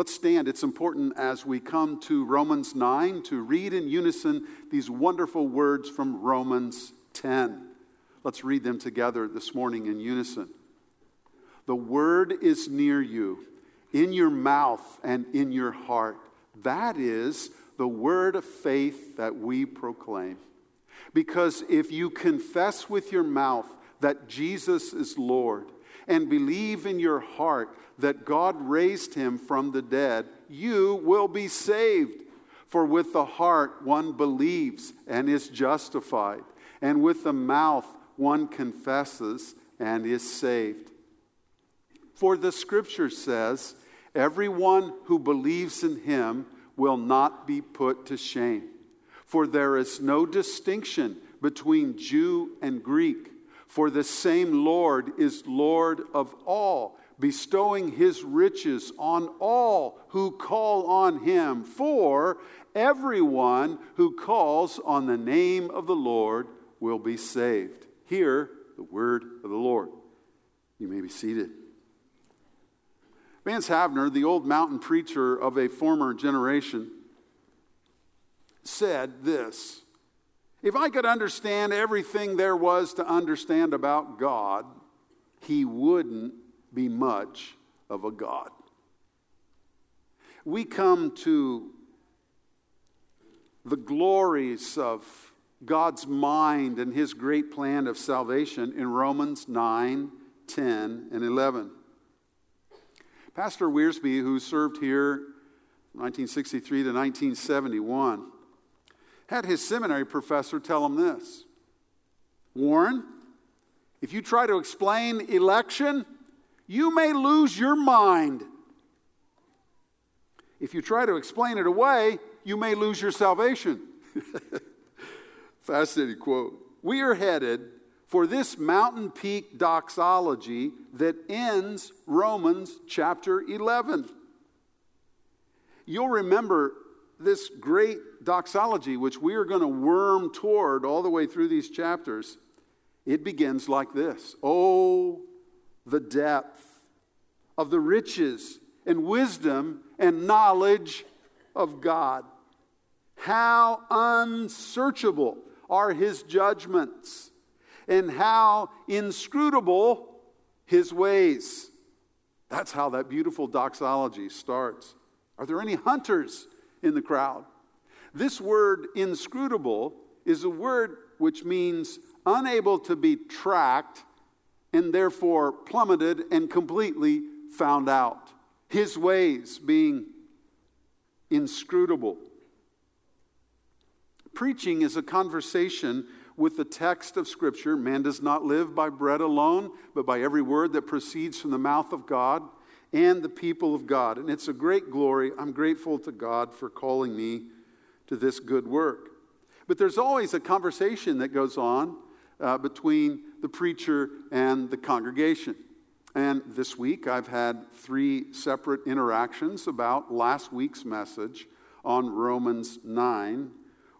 Let's stand. It's important as we come to Romans 9 to read in unison these wonderful words from Romans 10. Let's read them together this morning in unison. The word is near you, in your mouth and in your heart. That is the word of faith that we proclaim. Because if you confess with your mouth that Jesus is Lord and believe in your heart that God raised him from the dead, you will be saved. For with the heart one believes and is justified, and with the mouth one confesses and is saved. For the scripture says, Everyone who believes in him will not be put to shame. For there is no distinction between Jew and Greek, for the same Lord is Lord of all, bestowing his riches on all who call on him. For everyone who calls on the name of the Lord will be saved. Hear the word of the Lord. You may be seated. Vance Havner, the old mountain preacher of a former generation, said this If I could understand everything there was to understand about God, he wouldn't be much of a God. We come to the glories of God's mind and his great plan of salvation in Romans 9, 10, and 11. Pastor Wiersbe, who served here from 1963 to 1971, had his seminary professor tell him this Warren, if you try to explain election, you may lose your mind. If you try to explain it away, you may lose your salvation. Fascinating quote. We are headed for this mountain peak doxology that ends Romans chapter 11. You'll remember this great doxology, which we are going to worm toward all the way through these chapters. It begins like this Oh, the depth of the riches and wisdom and knowledge of God. How unsearchable are his judgments, and how inscrutable his ways. That's how that beautiful doxology starts. Are there any hunters in the crowd? This word inscrutable is a word which means unable to be tracked and therefore plummeted and completely found out. His ways being inscrutable. Preaching is a conversation with the text of Scripture. Man does not live by bread alone, but by every word that proceeds from the mouth of God and the people of God. And it's a great glory. I'm grateful to God for calling me to this good work. But there's always a conversation that goes on uh, between the preacher and the congregation. And this week I've had three separate interactions about last week's message on Romans 9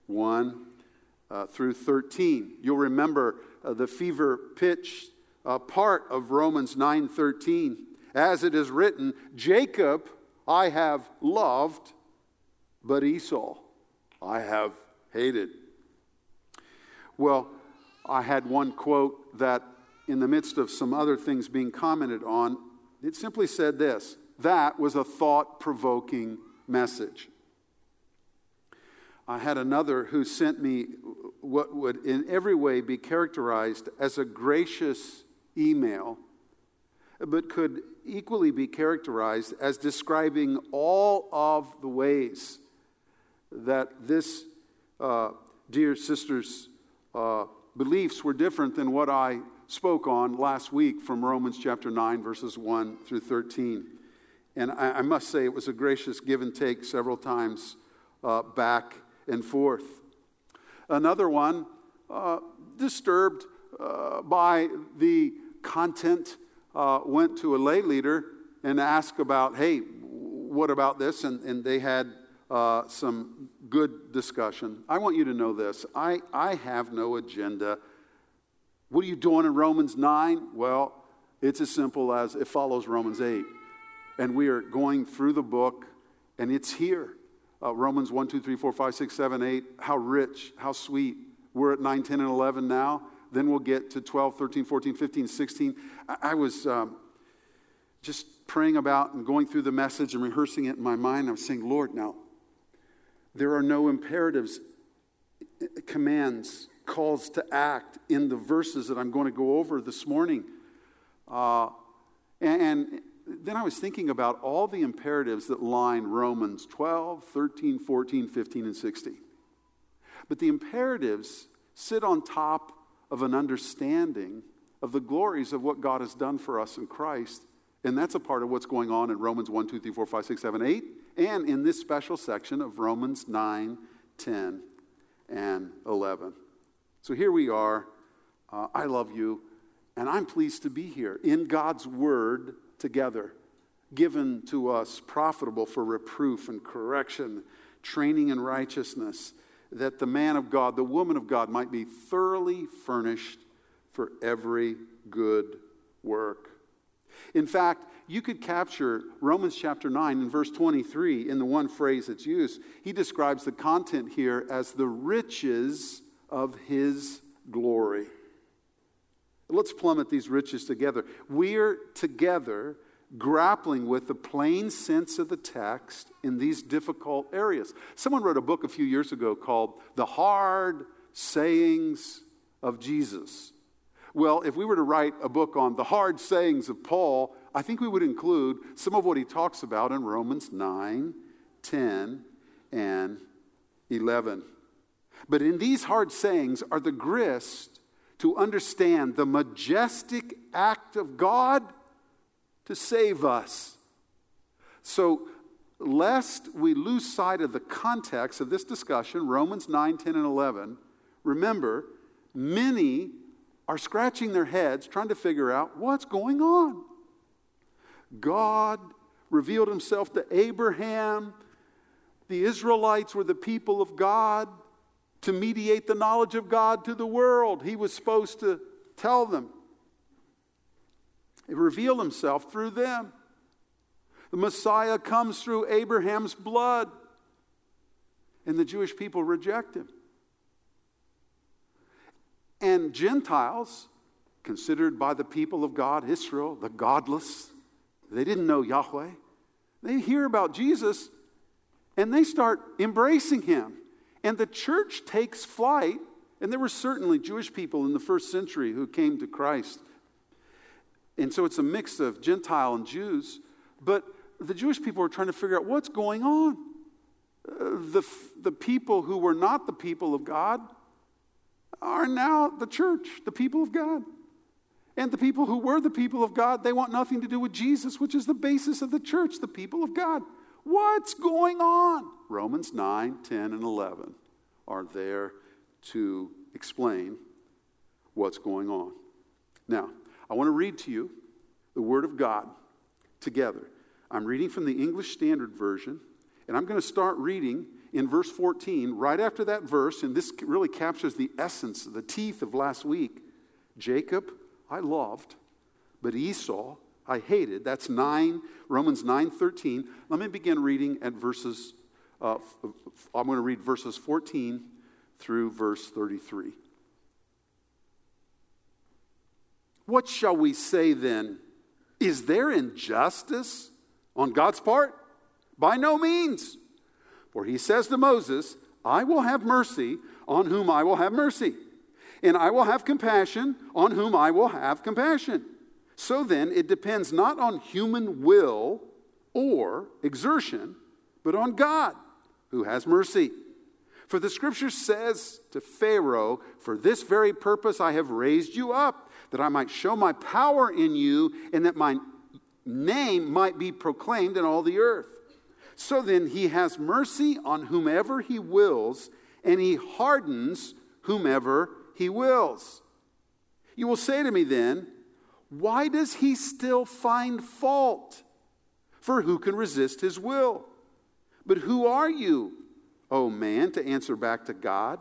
1 uh, through 13. You'll remember uh, the fever pitch uh, part of Romans 9 13. As it is written, Jacob I have loved, but Esau I have hated. Well, I had one quote that, in the midst of some other things being commented on, it simply said this that was a thought provoking message. I had another who sent me what would in every way be characterized as a gracious email, but could equally be characterized as describing all of the ways that this uh, dear sister's uh, beliefs were different than what I spoke on last week from Romans chapter 9, verses 1 through 13. And I, I must say, it was a gracious give and take several times uh, back and forth. Another one, uh, disturbed uh, by the content, uh, went to a lay leader and asked about, hey, what about this? And, and they had uh, some good discussion. I want you to know this I, I have no agenda. What are you doing in Romans 9? Well, it's as simple as it follows Romans 8. and we are going through the book, and it's here. Uh, Romans 1, 2, 3, 4, 5, 6, 7, 8. How rich, how sweet. We're at 9, 10, and 11 now. Then we'll get to 12, 13, 14, 15, 16. I, I was um, just praying about and going through the message and rehearsing it in my mind. I was saying, Lord, now, there are no imperatives, commands, calls to act in the verses that I'm going to go over this morning. Uh, and, and then I was thinking about all the imperatives that line Romans 12, 13, 14, 15, and 16. But the imperatives sit on top of an understanding of the glories of what God has done for us in Christ. And that's a part of what's going on in Romans 1, 2, 3, 4, 5, 6, 7, 8, and in this special section of Romans 9, 10, and 11. So here we are. Uh, I love you, and I'm pleased to be here in God's Word together, given to us, profitable for reproof and correction, training in righteousness, that the man of God, the woman of God, might be thoroughly furnished for every good work. In fact, you could capture Romans chapter 9 and verse 23 in the one phrase that's used. He describes the content here as the riches of his glory. Let's plummet these riches together. We're together grappling with the plain sense of the text in these difficult areas. Someone wrote a book a few years ago called The Hard Sayings of Jesus. Well, if we were to write a book on the hard sayings of Paul, I think we would include some of what he talks about in Romans 9, 10, and 11. But in these hard sayings are the grist to understand the majestic act of God to save us. So, lest we lose sight of the context of this discussion, Romans 9, 10, and 11, remember, many are scratching their heads trying to figure out what's going on. God revealed himself to Abraham. The Israelites were the people of God to mediate the knowledge of God to the world. He was supposed to tell them. He revealed himself through them. The Messiah comes through Abraham's blood, and the Jewish people reject him. And Gentiles, considered by the people of God, Israel, the godless, they didn't know Yahweh. They hear about Jesus and they start embracing him. And the church takes flight. And there were certainly Jewish people in the first century who came to Christ. And so it's a mix of Gentile and Jews. But the Jewish people are trying to figure out what's going on. Uh, the, the people who were not the people of God are now the church, the people of God. And the people who were the people of God, they want nothing to do with Jesus, which is the basis of the church, the people of God. What's going on? Romans 9, 10, and 11 are there to explain what's going on. Now, I want to read to you the Word of God together. I'm reading from the English Standard Version, and I'm going to start reading in verse 14. Right after that verse, and this really captures the essence, the teeth of last week Jacob I loved, but Esau I hated. That's 9, Romans 9 13. Let me begin reading at verses, uh, I'm going to read verses 14 through verse 33. What shall we say then? Is there injustice on God's part? By no means. For he says to Moses, I will have mercy on whom I will have mercy, and I will have compassion on whom I will have compassion. So then, it depends not on human will or exertion, but on God, who has mercy. For the scripture says to Pharaoh, For this very purpose I have raised you up, that I might show my power in you, and that my name might be proclaimed in all the earth. So then, he has mercy on whomever he wills, and he hardens whomever he wills. You will say to me then, why does he still find fault? For who can resist his will? But who are you, O oh man, to answer back to God?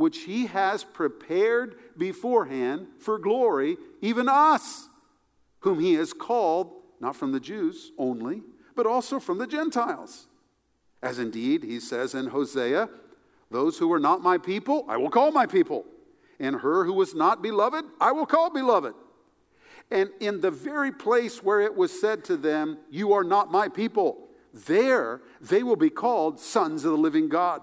which he has prepared beforehand for glory, even us? whom he has called, not from the Jews only, but also from the Gentiles. As indeed he says in Hosea, Those who were not my people, I will call my people. And her who was not beloved, I will call beloved. And in the very place where it was said to them, You are not my people, there they will be called sons of the living God.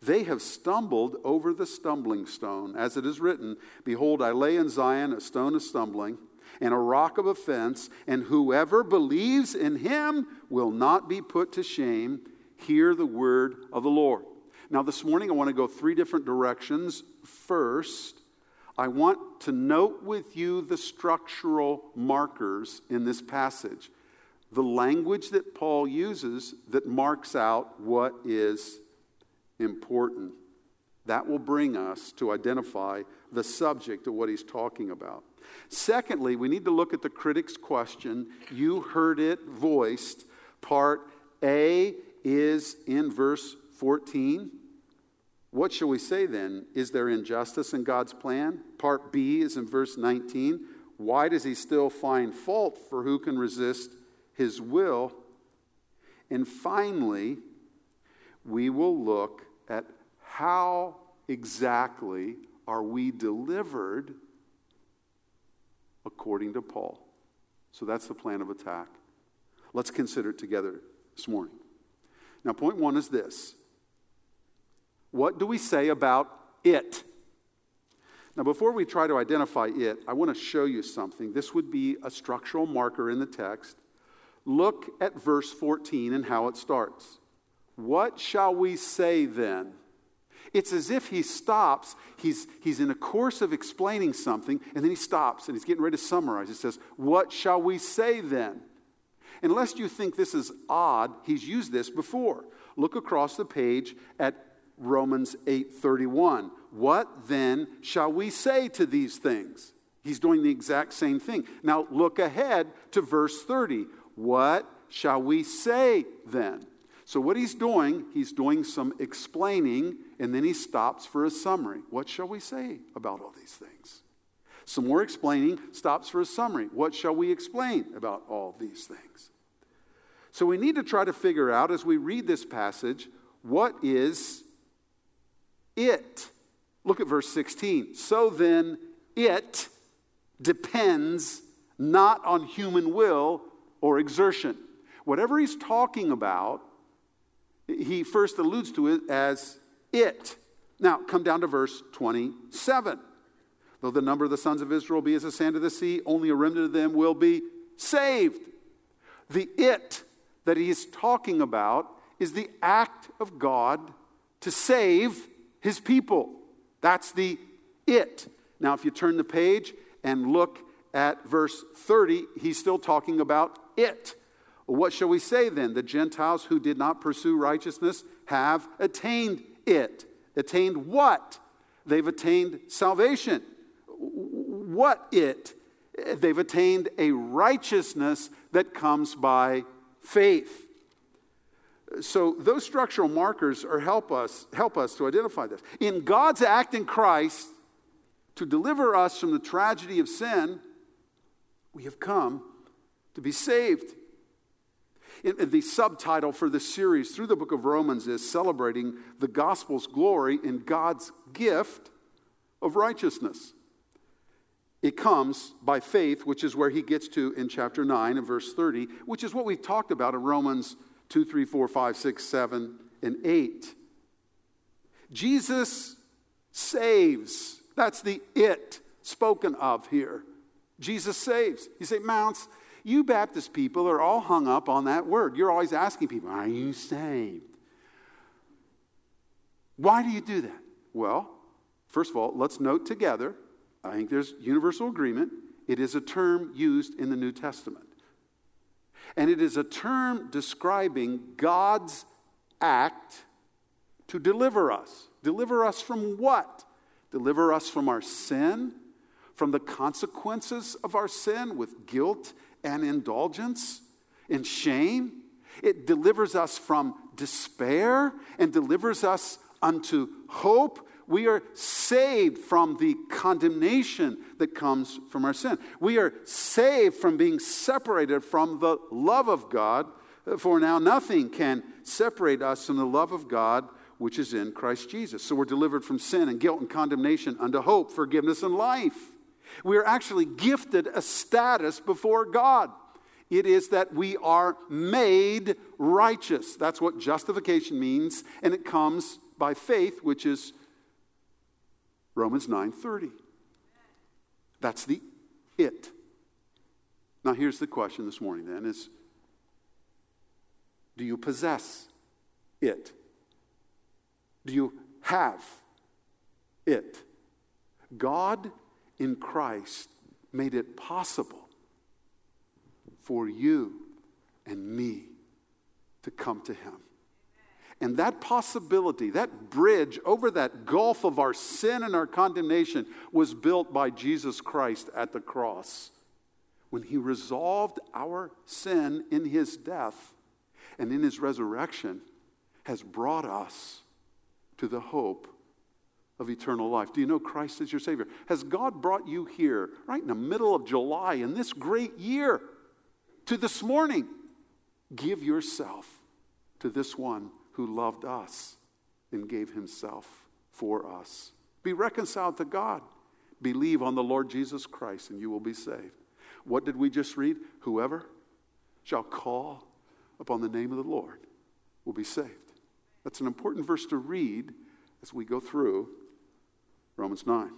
They have stumbled over the stumbling stone, as it is written Behold, I lay in Zion a stone of stumbling and a rock of offense, and whoever believes in him will not be put to shame. Hear the word of the Lord. Now, this morning, I want to go three different directions. First, I want to note with you the structural markers in this passage, the language that Paul uses that marks out what is important. That will bring us to identify the subject of what he's talking about. Secondly, we need to look at the critic's question. You heard it voiced. Part A is in verse 14. What shall we say then? Is there injustice in God's plan? Part B is in verse 19. Why does he still find fault for who can resist his will? And finally, we will look at how exactly are we delivered according to Paul. So that's the plan of attack. Let's consider it together this morning. Now, point one is this What do we say about it? Now, before we try to identify it, I want to show you something. This would be a structural marker in the text. Look at verse 14 and how it starts. What shall we say then? It's as if he stops, he's, he's in a course of explaining something, and then he stops and he's getting ready to summarize. He says, What shall we say then? Unless you think this is odd, he's used this before. Look across the page at Romans 8:31. What then shall we say to these things? He's doing the exact same thing. Now look ahead to verse 30. What shall we say then? So, what he's doing, he's doing some explaining, and then he stops for a summary. What shall we say about all these things? Some more explaining, stops for a summary. What shall we explain about all these things? So, we need to try to figure out as we read this passage what is it? Look at verse 16. So then, it depends not on human will or exertion. Whatever he's talking about, he first alludes to it as it. Now, come down to verse 27. Though the number of the sons of Israel be as the sand of the sea, only a remnant of them will be saved. The it that he's talking about is the act of God to save his people. That's the it. Now, if you turn the page and look at verse 30, he's still talking about it. What shall we say then? The Gentiles who did not pursue righteousness have attained it. Attained what? They've attained salvation. What it? They've attained a righteousness that comes by faith. So those structural markers are help us help us to identify this. In God's act in Christ to deliver us from the tragedy of sin, we have come to be saved. The subtitle for this series through the book of Romans is Celebrating the Gospel's Glory in God's Gift of Righteousness. It comes by faith, which is where he gets to in chapter 9 and verse 30, which is what we've talked about in Romans 2, 3, 4, 5, 6, 7, and 8. Jesus saves. That's the it spoken of here. Jesus saves. You say, Mounts, you Baptist people are all hung up on that word. You're always asking people, Are you saved? Why do you do that? Well, first of all, let's note together, I think there's universal agreement. It is a term used in the New Testament. And it is a term describing God's act to deliver us. Deliver us from what? Deliver us from our sin, from the consequences of our sin with guilt and indulgence and shame. It delivers us from despair and delivers us unto hope. We are saved from the condemnation that comes from our sin. We are saved from being separated from the love of God. For now, nothing can separate us from the love of God which is in Christ Jesus. So we're delivered from sin and guilt and condemnation unto hope, forgiveness, and life. We are actually gifted a status before God. It is that we are made righteous. That's what justification means, and it comes by faith, which is Romans 9:30. That's the it. Now here's the question this morning then is do you possess it? Do you have it? God in Christ made it possible for you and me to come to Him. And that possibility, that bridge over that gulf of our sin and our condemnation, was built by Jesus Christ at the cross. When He resolved our sin in His death and in His resurrection, has brought us to the hope of eternal life. Do you know Christ is your Savior? Has God brought you here right in the middle of July in this great year to this morning? Give yourself to this one who loved us and gave himself for us. Be reconciled to God. Believe on the Lord Jesus Christ and you will be saved. What did we just read? Whoever shall call upon the name of the Lord will be saved. That's an important verse to read as we go through Romans 9.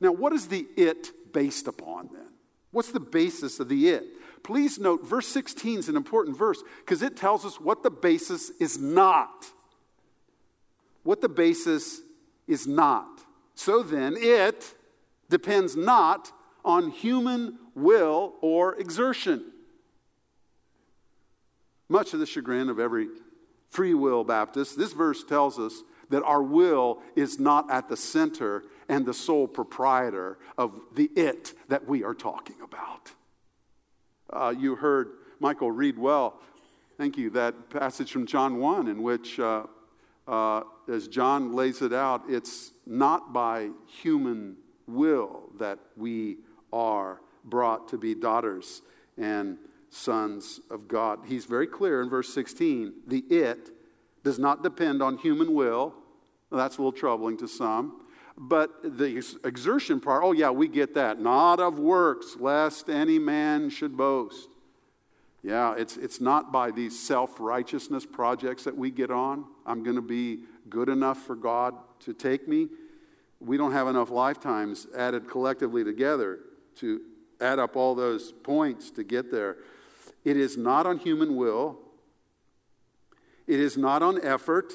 Now, what is the it based upon then? What's the basis of the it? Please note, verse 16 is an important verse because it tells us what the basis is not. What the basis is not. So then, it depends not on human will or exertion. Much of the chagrin of every free will Baptist, this verse tells us that our will is not at the center and the sole proprietor of the it that we are talking about. Uh, you heard Michael read well, thank you, that passage from John 1 in which, uh, uh, as John lays it out, it's not by human will that we are brought to be daughters and sons of God. He's very clear in verse 16 the it does not depend on human will. That's a little troubling to some. But the exertion part, oh, yeah, we get that. Not of works, lest any man should boast. Yeah, it's, it's not by these self righteousness projects that we get on. I'm going to be good enough for God to take me. We don't have enough lifetimes added collectively together to add up all those points to get there. It is not on human will, it is not on effort.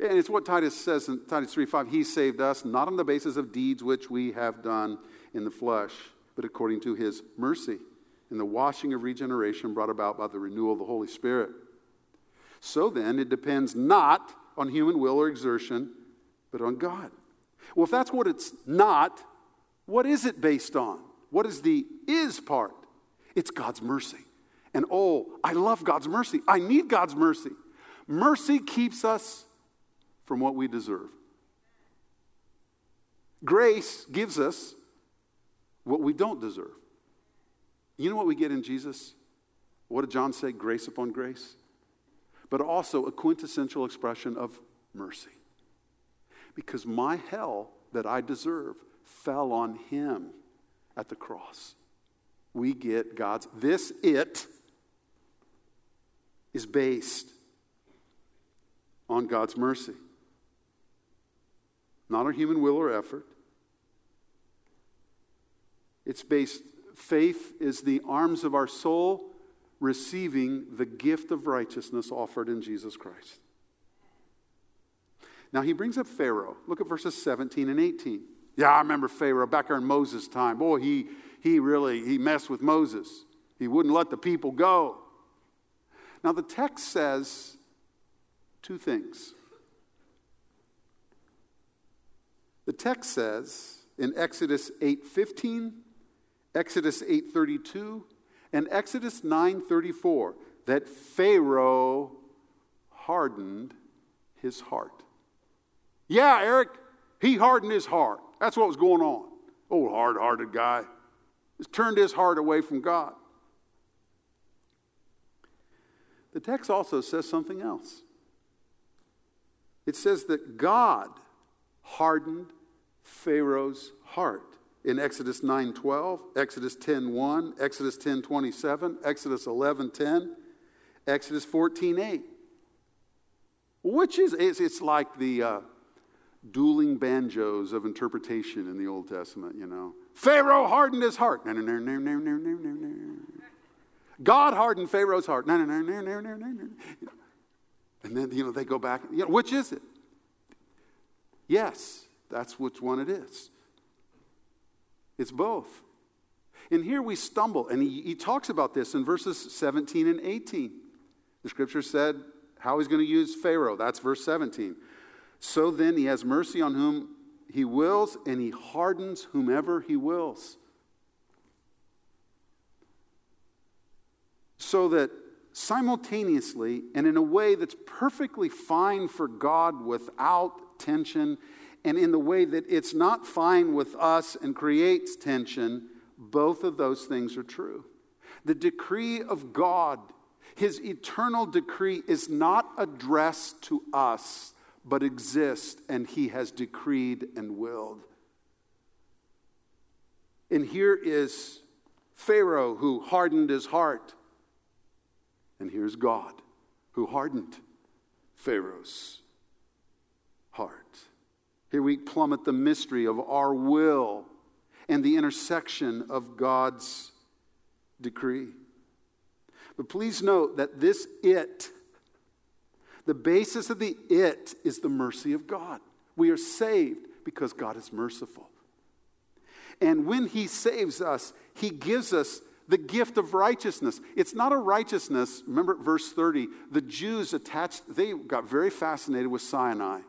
And it's what Titus says in Titus 3 5. He saved us not on the basis of deeds which we have done in the flesh, but according to his mercy in the washing of regeneration brought about by the renewal of the Holy Spirit. So then, it depends not on human will or exertion, but on God. Well, if that's what it's not, what is it based on? What is the is part? It's God's mercy. And oh, I love God's mercy. I need God's mercy. Mercy keeps us from what we deserve. Grace gives us what we don't deserve. You know what we get in Jesus? What did John say? Grace upon grace. But also a quintessential expression of mercy. Because my hell that I deserve fell on him at the cross. We get God's, this it is based on God's mercy, not our human will or effort. It's based, faith is the arms of our soul receiving the gift of righteousness offered in Jesus Christ. Now he brings up Pharaoh. Look at verses 17 and 18. Yeah, I remember Pharaoh back in Moses' time. Boy, he, he really he messed with Moses. He wouldn't let the people go. Now the text says two things. The text says in Exodus 8:15, Exodus 8:32, and Exodus 9:34 that Pharaoh hardened his heart. Yeah, Eric, he hardened his heart. That's what was going on. Old hard hearted guy. Just turned his heart away from God. The text also says something else. It says that God hardened Pharaoh's heart in Exodus 9:12, Exodus 10:1, Exodus 10:27, Exodus 11:10, Exodus 14:8. Which is it's like the uh, dueling banjos of interpretation in the Old Testament, you know. Pharaoh hardened his heart. No, no, no, no, no, no, no, no. God hardened Pharaoh's heart. No, no, no, no, no, no, no, no. And then, you know, they go back. You know, which is it? Yes, that's which one it is. It's both. And here we stumble, and he, he talks about this in verses 17 and 18. The scripture said how he's going to use Pharaoh. That's verse 17. So then he has mercy on whom he wills, and he hardens whomever he wills. So that simultaneously and in a way that's perfectly fine for God without tension, and in the way that it's not fine with us and creates tension, both of those things are true. The decree of God, his eternal decree, is not addressed to us but exists, and he has decreed and willed. And here is Pharaoh who hardened his heart. And here's God who hardened Pharaoh's. Here we plummet the mystery of our will and the intersection of God's decree. But please note that this it the basis of the it is the mercy of God. We are saved because God is merciful. And when He saves us, He gives us the gift of righteousness. It's not a righteousness. Remember verse 30. The Jews attached, they got very fascinated with Sinai.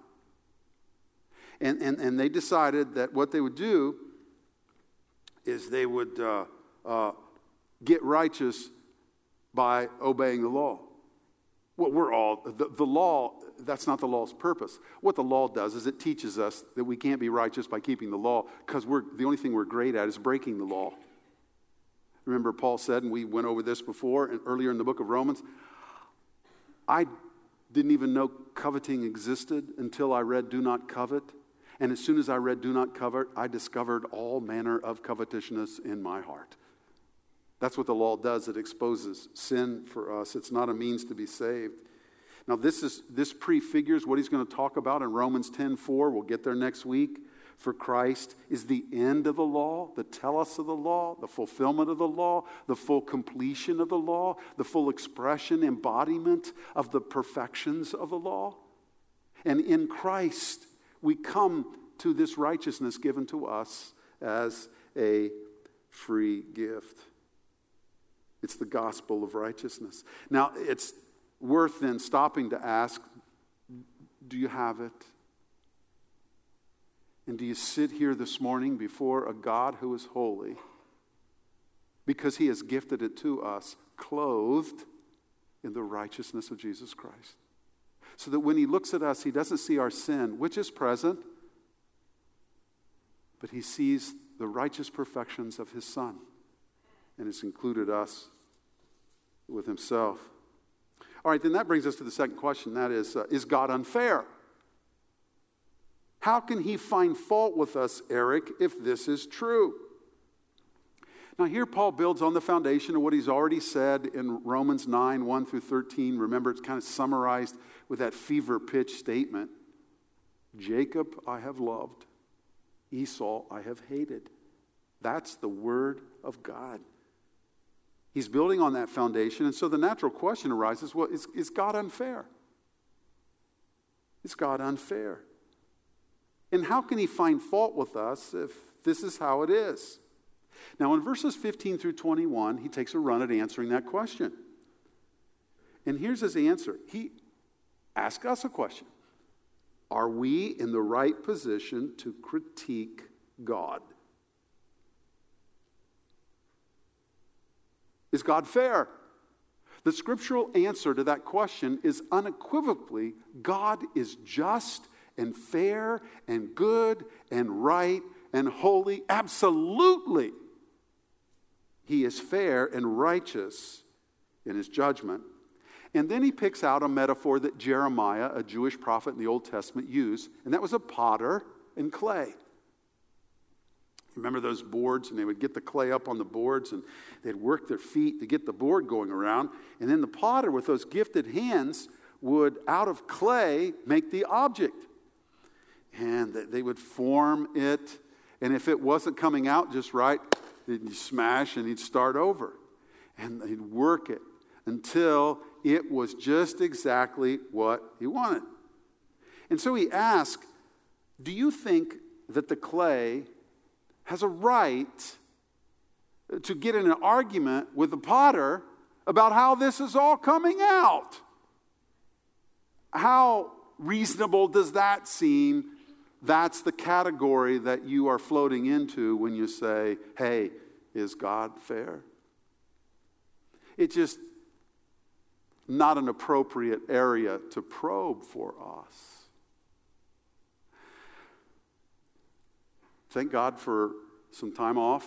And, and, and they decided that what they would do is they would uh, uh, get righteous by obeying the law. Well, we're all, the, the law, that's not the law's purpose. What the law does is it teaches us that we can't be righteous by keeping the law because we're, the only thing we're great at is breaking the law. Remember, Paul said, and we went over this before and earlier in the book of Romans, I didn't even know coveting existed until I read Do Not Covet. And as soon as I read Do Not Covet, I discovered all manner of covetousness in my heart. That's what the law does. It exposes sin for us. It's not a means to be saved. Now, this, is, this prefigures what he's going to talk about in Romans 10 4. We'll get there next week. For Christ is the end of the law, the telos of the law, the fulfillment of the law, the full completion of the law, the full expression, embodiment of the perfections of the law. And in Christ, we come to this righteousness given to us as a free gift. It's the gospel of righteousness. Now, it's worth then stopping to ask do you have it? And do you sit here this morning before a God who is holy because he has gifted it to us, clothed in the righteousness of Jesus Christ? So that when he looks at us, he doesn't see our sin, which is present, but he sees the righteous perfections of his Son and has included us with himself. All right, then that brings us to the second question that is, uh, is God unfair? How can he find fault with us, Eric, if this is true? Now, here Paul builds on the foundation of what he's already said in Romans 9 1 through 13. Remember, it's kind of summarized with that fever pitch statement Jacob I have loved, Esau I have hated. That's the word of God. He's building on that foundation. And so the natural question arises well, is, is God unfair? Is God unfair? And how can he find fault with us if this is how it is? Now, in verses 15 through 21, he takes a run at answering that question. And here's his answer He asks us a question Are we in the right position to critique God? Is God fair? The scriptural answer to that question is unequivocally God is just and fair and good and right and holy. Absolutely. He is fair and righteous in his judgment. And then he picks out a metaphor that Jeremiah, a Jewish prophet in the Old Testament, used, and that was a potter and clay. Remember those boards, and they would get the clay up on the boards, and they'd work their feet to get the board going around. And then the potter, with those gifted hands, would, out of clay, make the object. And they would form it, and if it wasn't coming out just right, he'd smash and he'd start over. And he'd work it until it was just exactly what he wanted. And so he asked, Do you think that the clay has a right to get in an argument with the potter about how this is all coming out. How reasonable does that seem? That's the category that you are floating into when you say, hey, is God fair? It's just not an appropriate area to probe for us. Thank God for some time off.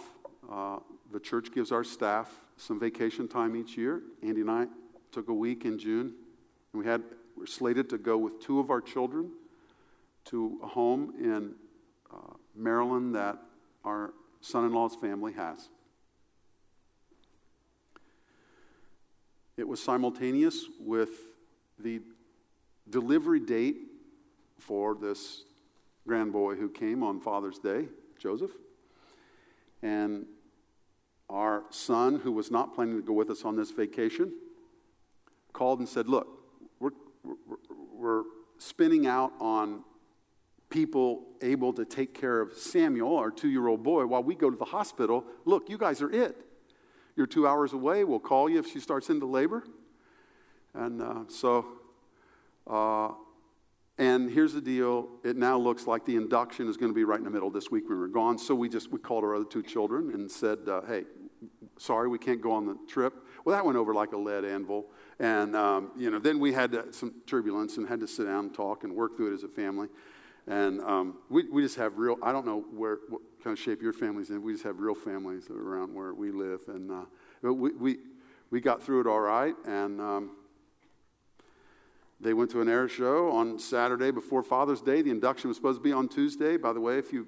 Uh, the church gives our staff some vacation time each year. Andy and I took a week in June, and we had we're slated to go with two of our children to a home in uh, Maryland that our son-in-law's family has. It was simultaneous with the delivery date for this grand boy who came on Father's Day, Joseph. And our son, who was not planning to go with us on this vacation, called and said, Look, we're, we're, we're spinning out on people able to take care of Samuel, our two year old boy, while we go to the hospital. Look, you guys are it. You're two hours away. We'll call you if she starts into labor. And uh, so uh, and here's the deal it now looks like the induction is going to be right in the middle this week when we're gone. So we just we called our other two children and said, uh, hey, sorry, we can't go on the trip. Well, that went over like a lead anvil. And, um, you know, then we had to, some turbulence and had to sit down and talk and work through it as a family. And um, we, we just have real, I don't know where, what kind of shape your family's in. We just have real families around where we live. And uh, we, we, we got through it all right. And, um, they went to an air show on Saturday before Father's Day. The induction was supposed to be on Tuesday. By the way, if you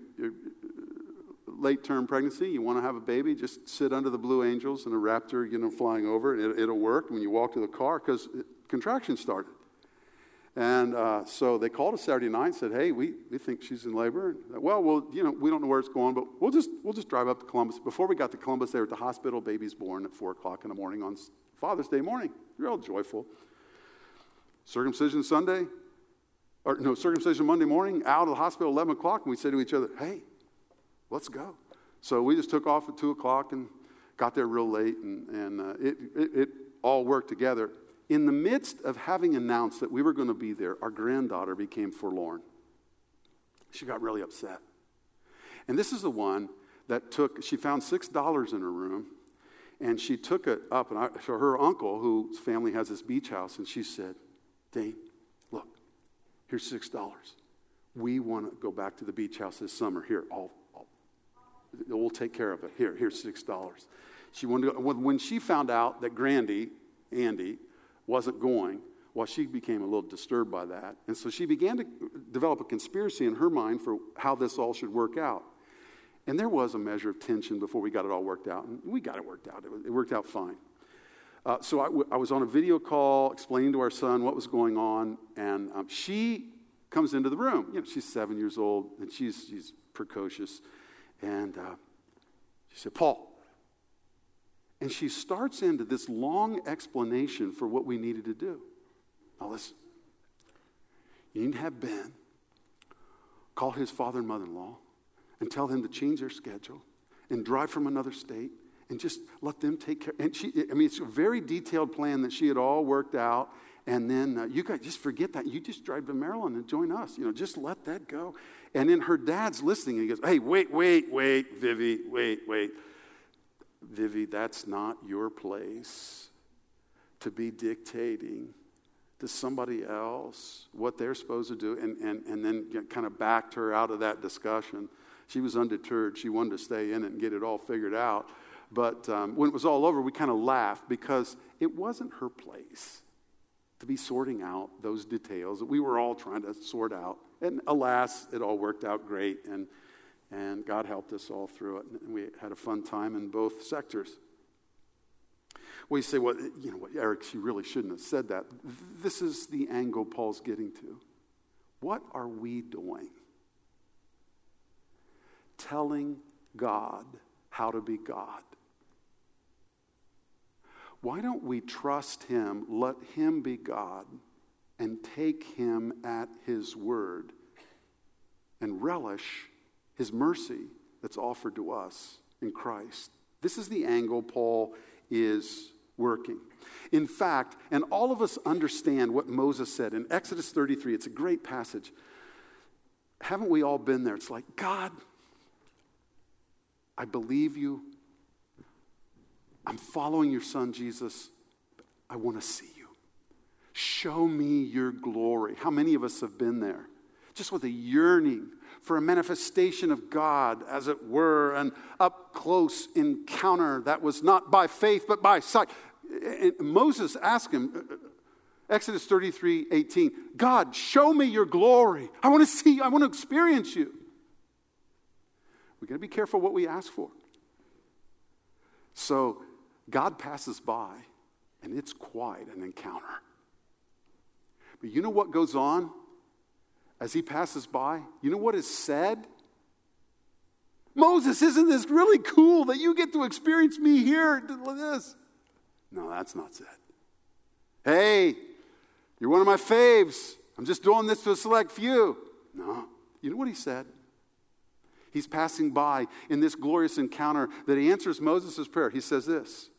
late term pregnancy, you want to have a baby, just sit under the Blue Angels and a raptor, you know, flying over. It, it'll work when you walk to the car because contractions started. And uh, so they called us Saturday night and said, "Hey, we, we think she's in labor." And, well, well, you know, we don't know where it's going, but we'll just we'll just drive up to Columbus. Before we got to Columbus, they were at the hospital. Baby's born at four o'clock in the morning on Father's Day morning. Real joyful. Circumcision Sunday, or no, circumcision Monday morning, out of the hospital 11 o'clock, and we said to each other, hey, let's go. So we just took off at 2 o'clock and got there real late, and, and uh, it, it, it all worked together. In the midst of having announced that we were going to be there, our granddaughter became forlorn. She got really upset. And this is the one that took, she found $6 in her room, and she took it up, and I, so her uncle, whose family has this beach house, and she said, Dane, look, Here's $6. We want to go back to the beach house this summer. Here, I'll, I'll, we'll take care of it. Here, here's $6. She wanted to when she found out that Grandy, Andy, wasn't going, well, she became a little disturbed by that. And so she began to develop a conspiracy in her mind for how this all should work out. And there was a measure of tension before we got it all worked out. And we got it worked out, it, worked out fine. Uh, so I, w- I was on a video call explaining to our son what was going on, and um, she comes into the room. You know, she's seven years old, and she's, she's precocious. And uh, she said, Paul. And she starts into this long explanation for what we needed to do. Now, listen. You need to have Ben call his father and mother in law and tell them to change their schedule and drive from another state and just let them take care. And she, I mean, it's a very detailed plan that she had all worked out. And then uh, you guys just forget that. You just drive to Maryland and join us. You know, just let that go. And then her dad's listening and he goes, Hey, wait, wait, wait, Vivi, wait, wait. Vivi, that's not your place to be dictating to somebody else what they're supposed to do. And, and, and then kind of backed her out of that discussion. She was undeterred. She wanted to stay in it and get it all figured out. But um, when it was all over, we kind of laughed because it wasn't her place to be sorting out those details that we were all trying to sort out. And alas, it all worked out great, and, and God helped us all through it. And we had a fun time in both sectors. We say, well, you know what, Eric, she really shouldn't have said that. This is the angle Paul's getting to. What are we doing? Telling God how to be God. Why don't we trust Him, let Him be God, and take Him at His word and relish His mercy that's offered to us in Christ? This is the angle Paul is working. In fact, and all of us understand what Moses said in Exodus 33, it's a great passage. Haven't we all been there? It's like, God, I believe you. I'm following your son, Jesus. I want to see you. Show me your glory. How many of us have been there? Just with a yearning for a manifestation of God, as it were, an up close encounter that was not by faith but by sight. And Moses asked him, uh, uh, Exodus 33 18, God, show me your glory. I want to see, I want to experience you. We've got to be careful what we ask for. So God passes by, and it's quite an encounter. But you know what goes on as he passes by? You know what is said? Moses, isn't this really cool that you get to experience me here? This. No, that's not said. Hey, you're one of my faves. I'm just doing this to a select few. No. You know what he said? He's passing by in this glorious encounter that he answers Moses' prayer. He says this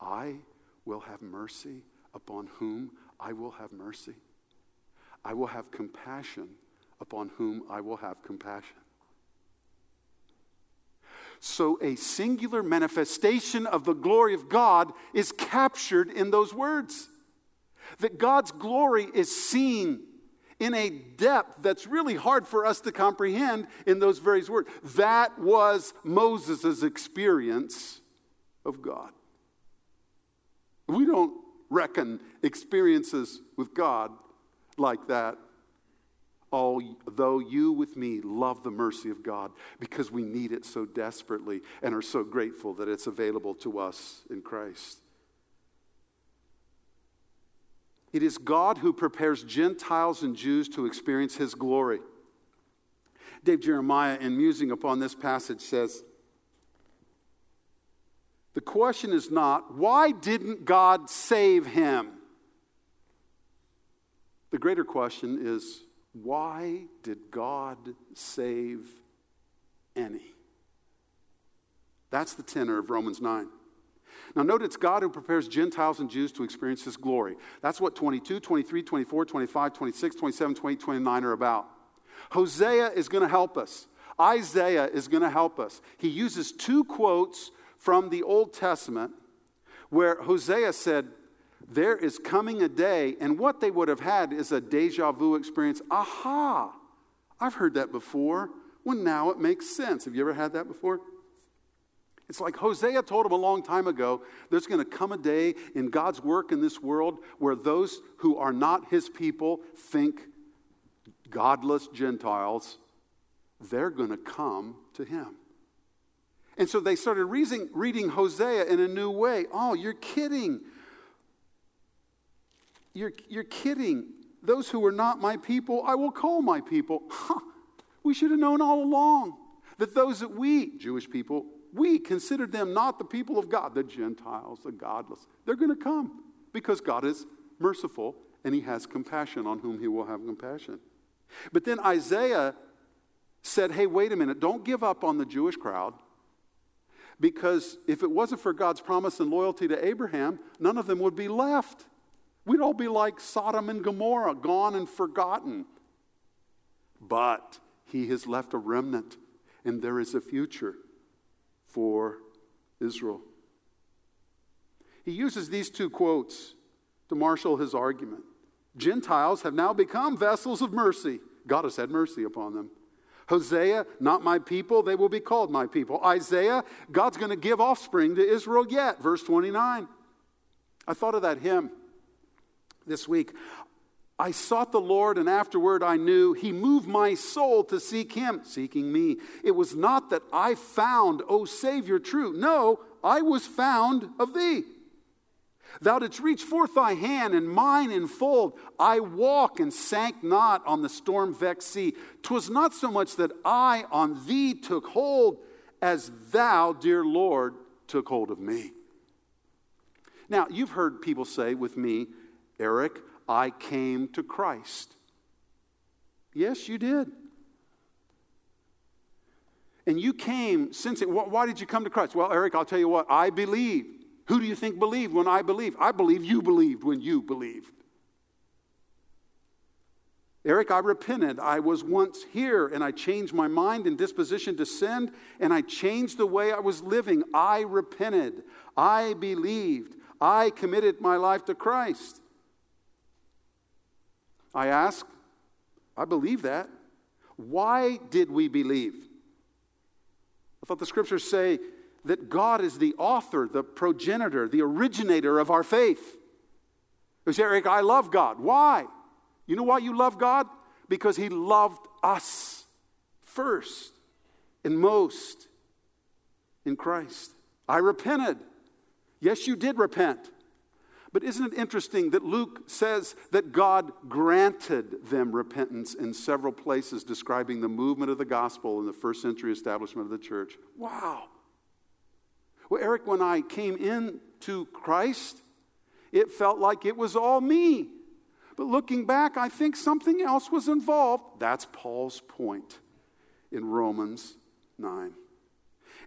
I will have mercy upon whom I will have mercy. I will have compassion upon whom I will have compassion. So, a singular manifestation of the glory of God is captured in those words. That God's glory is seen in a depth that's really hard for us to comprehend in those very words. That was Moses' experience of God. We don't reckon experiences with God like that. Although you with me love the mercy of God because we need it so desperately and are so grateful that it's available to us in Christ. It is God who prepares Gentiles and Jews to experience his glory. Dave Jeremiah, in musing upon this passage, says, the question is not, why didn't God save him? The greater question is, why did God save any? That's the tenor of Romans 9. Now, note it's God who prepares Gentiles and Jews to experience His glory. That's what 22, 23, 24, 25, 26, 27, 28, 29 are about. Hosea is going to help us. Isaiah is going to help us. He uses two quotes from the Old Testament where Hosea said, there is coming a day, and what they would have had is a deja vu experience. Aha, I've heard that before. Well, now it makes sense. Have you ever had that before? It's like Hosea told him a long time ago there's going to come a day in God's work in this world where those who are not his people think godless Gentiles, they're going to come to him. And so they started reading, reading Hosea in a new way. Oh, you're kidding. You're, you're kidding. Those who are not my people, I will call my people. Huh. We should have known all along that those that we, Jewish people, we considered them not the people of God, the Gentiles, the godless. They're going to come because God is merciful and he has compassion on whom he will have compassion. But then Isaiah said, hey, wait a minute, don't give up on the Jewish crowd. Because if it wasn't for God's promise and loyalty to Abraham, none of them would be left. We'd all be like Sodom and Gomorrah, gone and forgotten. But he has left a remnant, and there is a future for Israel. He uses these two quotes to marshal his argument. Gentiles have now become vessels of mercy. God has had mercy upon them. Hosea, not my people, they will be called my people. Isaiah, God's going to give offspring to Israel yet. Verse 29. I thought of that hymn this week. I sought the Lord, and afterward I knew he moved my soul to seek him, seeking me. It was not that I found, O Savior, true. No, I was found of thee. Thou didst reach forth thy hand, and mine enfold. I walk and sank not on the storm vexed sea. 'Twas not so much that I on thee took hold, as thou, dear Lord, took hold of me. Now, you've heard people say with me, Eric, I came to Christ. Yes, you did. And you came since it. Why did you come to Christ? Well, Eric, I'll tell you what, I believe. Who do you think believed when I believed? I believe you believed when you believed. Eric, I repented. I was once here and I changed my mind and disposition to sin and I changed the way I was living. I repented. I believed. I committed my life to Christ. I ask, I believe that. Why did we believe? I thought the scriptures say that God is the author, the progenitor, the originator of our faith. You say, Eric, I love God. Why? You know why you love God? Because He loved us first and most in Christ. I repented. Yes, you did repent. But isn't it interesting that Luke says that God granted them repentance in several places, describing the movement of the gospel in the first century establishment of the church? Wow. Well, Eric, when I came into Christ, it felt like it was all me. But looking back, I think something else was involved. That's Paul's point in Romans 9.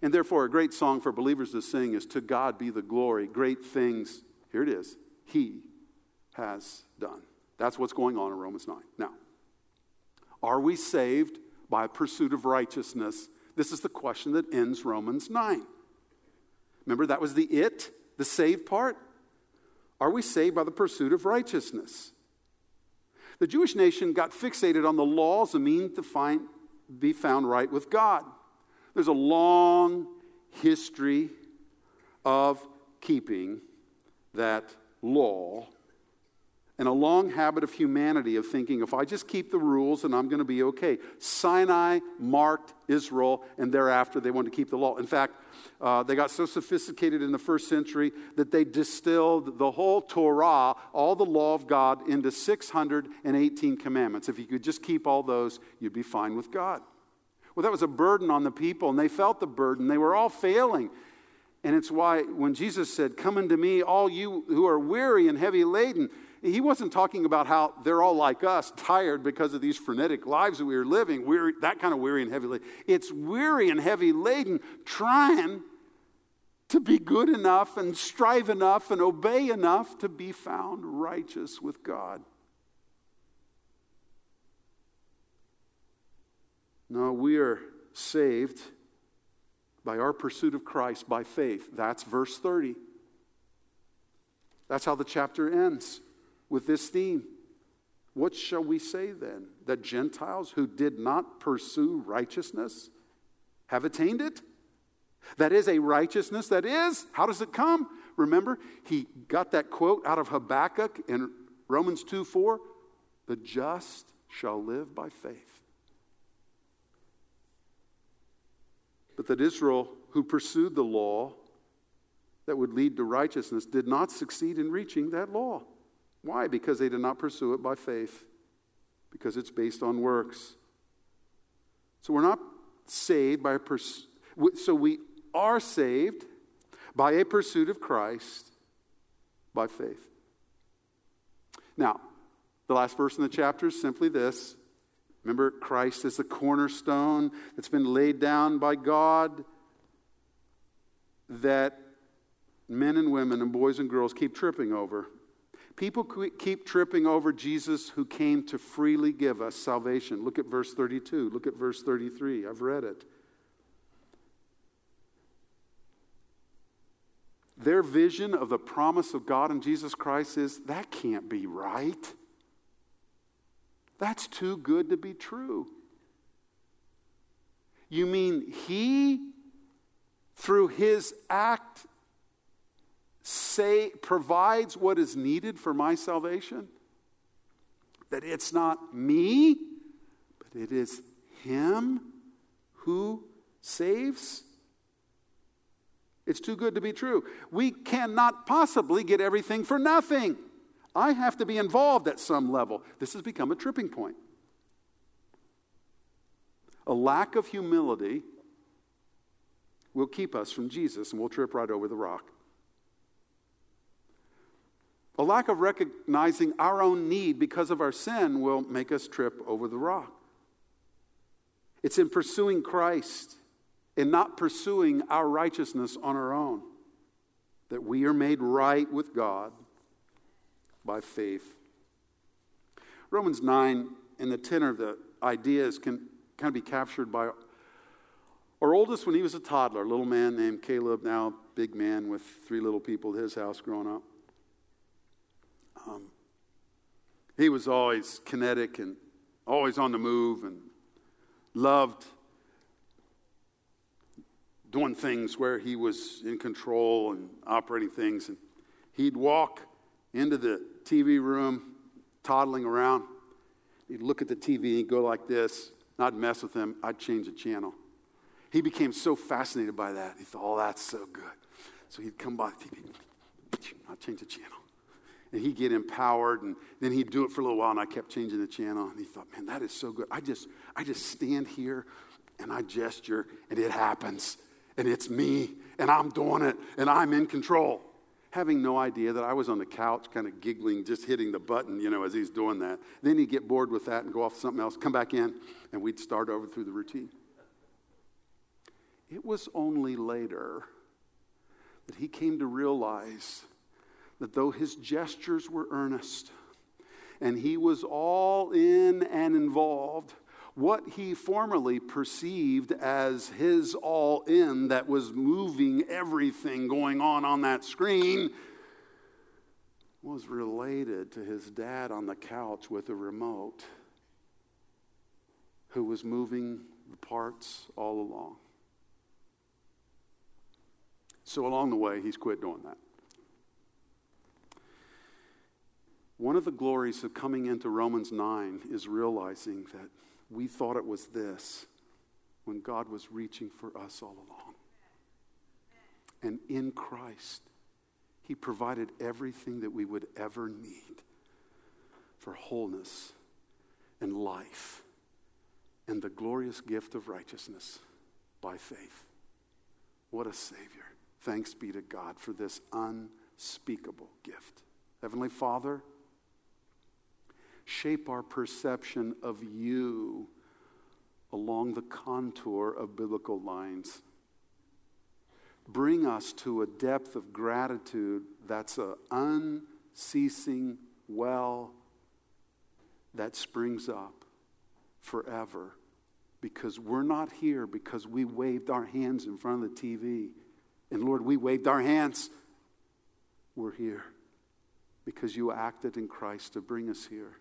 And therefore, a great song for believers to sing is To God be the glory, great things, here it is, He has done. That's what's going on in Romans 9. Now, are we saved by pursuit of righteousness? This is the question that ends Romans 9. Remember, that was the it, the saved part? Are we saved by the pursuit of righteousness? The Jewish nation got fixated on the law as a means to find, be found right with God. There's a long history of keeping that law and a long habit of humanity of thinking if I just keep the rules and I'm going to be okay. Sinai marked Israel, and thereafter they wanted to keep the law. In fact, uh, they got so sophisticated in the first century that they distilled the whole Torah, all the law of God, into 618 commandments. If you could just keep all those, you'd be fine with God. Well, that was a burden on the people, and they felt the burden. They were all failing. And it's why when Jesus said, Come unto me, all you who are weary and heavy laden, he wasn't talking about how they're all like us, tired because of these frenetic lives that we are living, weary, that kind of weary and heavy laden. It's weary and heavy laden, trying to be good enough and strive enough and obey enough to be found righteous with God. No, we are saved by our pursuit of Christ by faith. That's verse 30. That's how the chapter ends with this theme. What shall we say then? That Gentiles who did not pursue righteousness have attained it? That is a righteousness that is, how does it come? Remember, he got that quote out of Habakkuk in Romans 2 4 the just shall live by faith. But that Israel, who pursued the law that would lead to righteousness, did not succeed in reaching that law. Why? Because they did not pursue it by faith, because it's based on works. So we're not saved by a pursuit. So we are saved by a pursuit of Christ by faith. Now, the last verse in the chapter is simply this. Remember, Christ is the cornerstone that's been laid down by God that men and women and boys and girls keep tripping over. People keep tripping over Jesus who came to freely give us salvation. Look at verse 32. Look at verse 33. I've read it. Their vision of the promise of God in Jesus Christ is that can't be right. That's too good to be true. You mean he, through his act, say provides what is needed for my salvation? That it's not me, but it is him who saves? It's too good to be true. We cannot possibly get everything for nothing. I have to be involved at some level. This has become a tripping point. A lack of humility will keep us from Jesus and we'll trip right over the rock. A lack of recognizing our own need because of our sin will make us trip over the rock. It's in pursuing Christ and not pursuing our righteousness on our own that we are made right with God by faith. Romans 9 and the tenor of the ideas can kind of be captured by our oldest when he was a toddler, a little man named Caleb, now big man with three little people at his house growing up. Um, he was always kinetic and always on the move and loved doing things where he was in control and operating things. And he'd walk into the TV room, toddling around. He'd look at the TV and go like this. I'd mess with him. I'd change the channel. He became so fascinated by that. He thought, oh, that's so good. So he'd come by the TV. I'd change the channel. And he'd get empowered, and then he'd do it for a little while, and I kept changing the channel. And he thought, man, that is so good. I just, I just stand here and I gesture, and it happens. And it's me, and I'm doing it, and I'm in control having no idea that I was on the couch, kind of giggling, just hitting the button, you know, as he's doing that. Then he'd get bored with that and go off to something else, come back in, and we'd start over through the routine. It was only later that he came to realize that though his gestures were earnest and he was all in and involved, what he formerly perceived as his all in that was moving everything going on on that screen was related to his dad on the couch with a remote who was moving the parts all along. So, along the way, he's quit doing that. One of the glories of coming into Romans 9 is realizing that we thought it was this when God was reaching for us all along. And in Christ, He provided everything that we would ever need for wholeness and life and the glorious gift of righteousness by faith. What a Savior. Thanks be to God for this unspeakable gift. Heavenly Father, shape our perception of you along the contour of biblical lines. Bring us to a depth of gratitude that's an unceasing well that springs up forever because we're not here because we waved our hands in front of the TV. And Lord, we waved our hands. We're here because you acted in Christ to bring us here.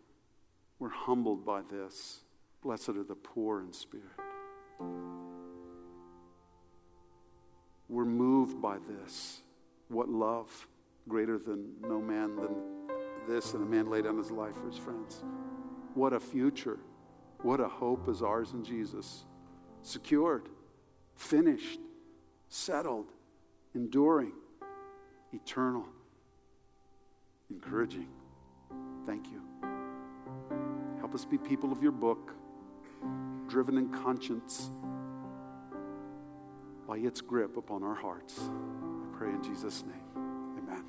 We're humbled by this. Blessed are the poor in spirit. We're moved by this. What love greater than no man than this, and a man laid down his life for his friends. What a future. What a hope is ours in Jesus. Secured, finished, settled, enduring, eternal, encouraging. Thank you. Help us be people of your book, driven in conscience by its grip upon our hearts. I pray in Jesus' name. Amen.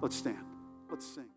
Let's stand. Let's sing.